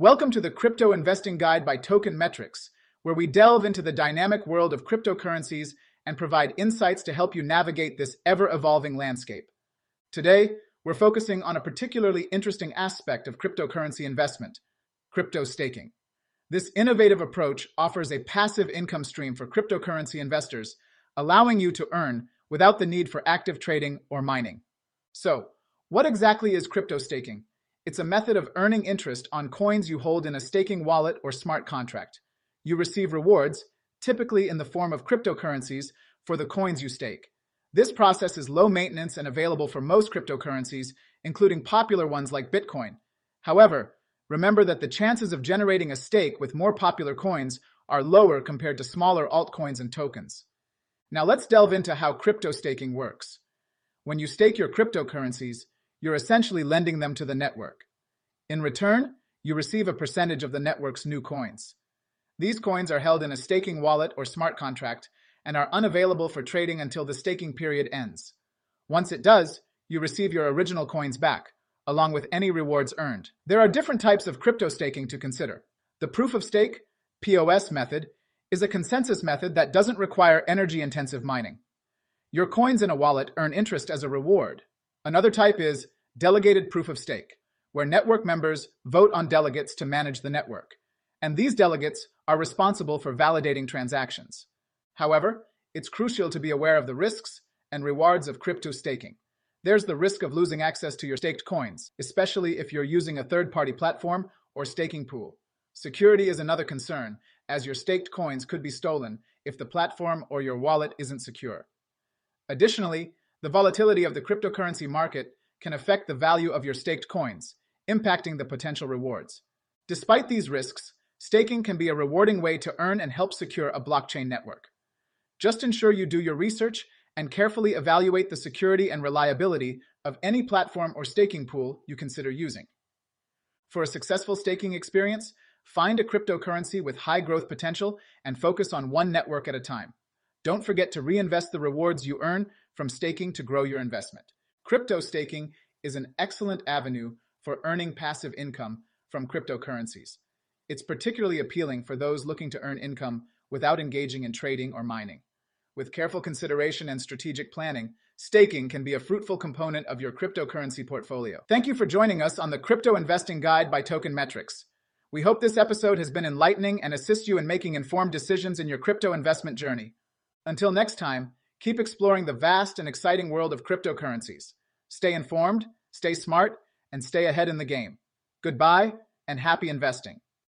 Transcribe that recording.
Welcome to the Crypto Investing Guide by Token Metrics, where we delve into the dynamic world of cryptocurrencies and provide insights to help you navigate this ever evolving landscape. Today, we're focusing on a particularly interesting aspect of cryptocurrency investment crypto staking. This innovative approach offers a passive income stream for cryptocurrency investors, allowing you to earn without the need for active trading or mining. So, what exactly is crypto staking? It's a method of earning interest on coins you hold in a staking wallet or smart contract. You receive rewards, typically in the form of cryptocurrencies, for the coins you stake. This process is low maintenance and available for most cryptocurrencies, including popular ones like Bitcoin. However, remember that the chances of generating a stake with more popular coins are lower compared to smaller altcoins and tokens. Now let's delve into how crypto staking works. When you stake your cryptocurrencies, you're essentially lending them to the network. In return, you receive a percentage of the network's new coins. These coins are held in a staking wallet or smart contract and are unavailable for trading until the staking period ends. Once it does, you receive your original coins back, along with any rewards earned. There are different types of crypto staking to consider. The proof of stake POS method is a consensus method that doesn't require energy intensive mining. Your coins in a wallet earn interest as a reward. Another type is delegated proof of stake, where network members vote on delegates to manage the network, and these delegates are responsible for validating transactions. However, it's crucial to be aware of the risks and rewards of crypto staking. There's the risk of losing access to your staked coins, especially if you're using a third party platform or staking pool. Security is another concern, as your staked coins could be stolen if the platform or your wallet isn't secure. Additionally, the volatility of the cryptocurrency market can affect the value of your staked coins, impacting the potential rewards. Despite these risks, staking can be a rewarding way to earn and help secure a blockchain network. Just ensure you do your research and carefully evaluate the security and reliability of any platform or staking pool you consider using. For a successful staking experience, find a cryptocurrency with high growth potential and focus on one network at a time. Don't forget to reinvest the rewards you earn from staking to grow your investment. Crypto staking is an excellent avenue for earning passive income from cryptocurrencies. It's particularly appealing for those looking to earn income without engaging in trading or mining. With careful consideration and strategic planning, staking can be a fruitful component of your cryptocurrency portfolio. Thank you for joining us on the Crypto Investing Guide by Token Metrics. We hope this episode has been enlightening and assist you in making informed decisions in your crypto investment journey. Until next time, keep exploring the vast and exciting world of cryptocurrencies. Stay informed, stay smart, and stay ahead in the game. Goodbye and happy investing.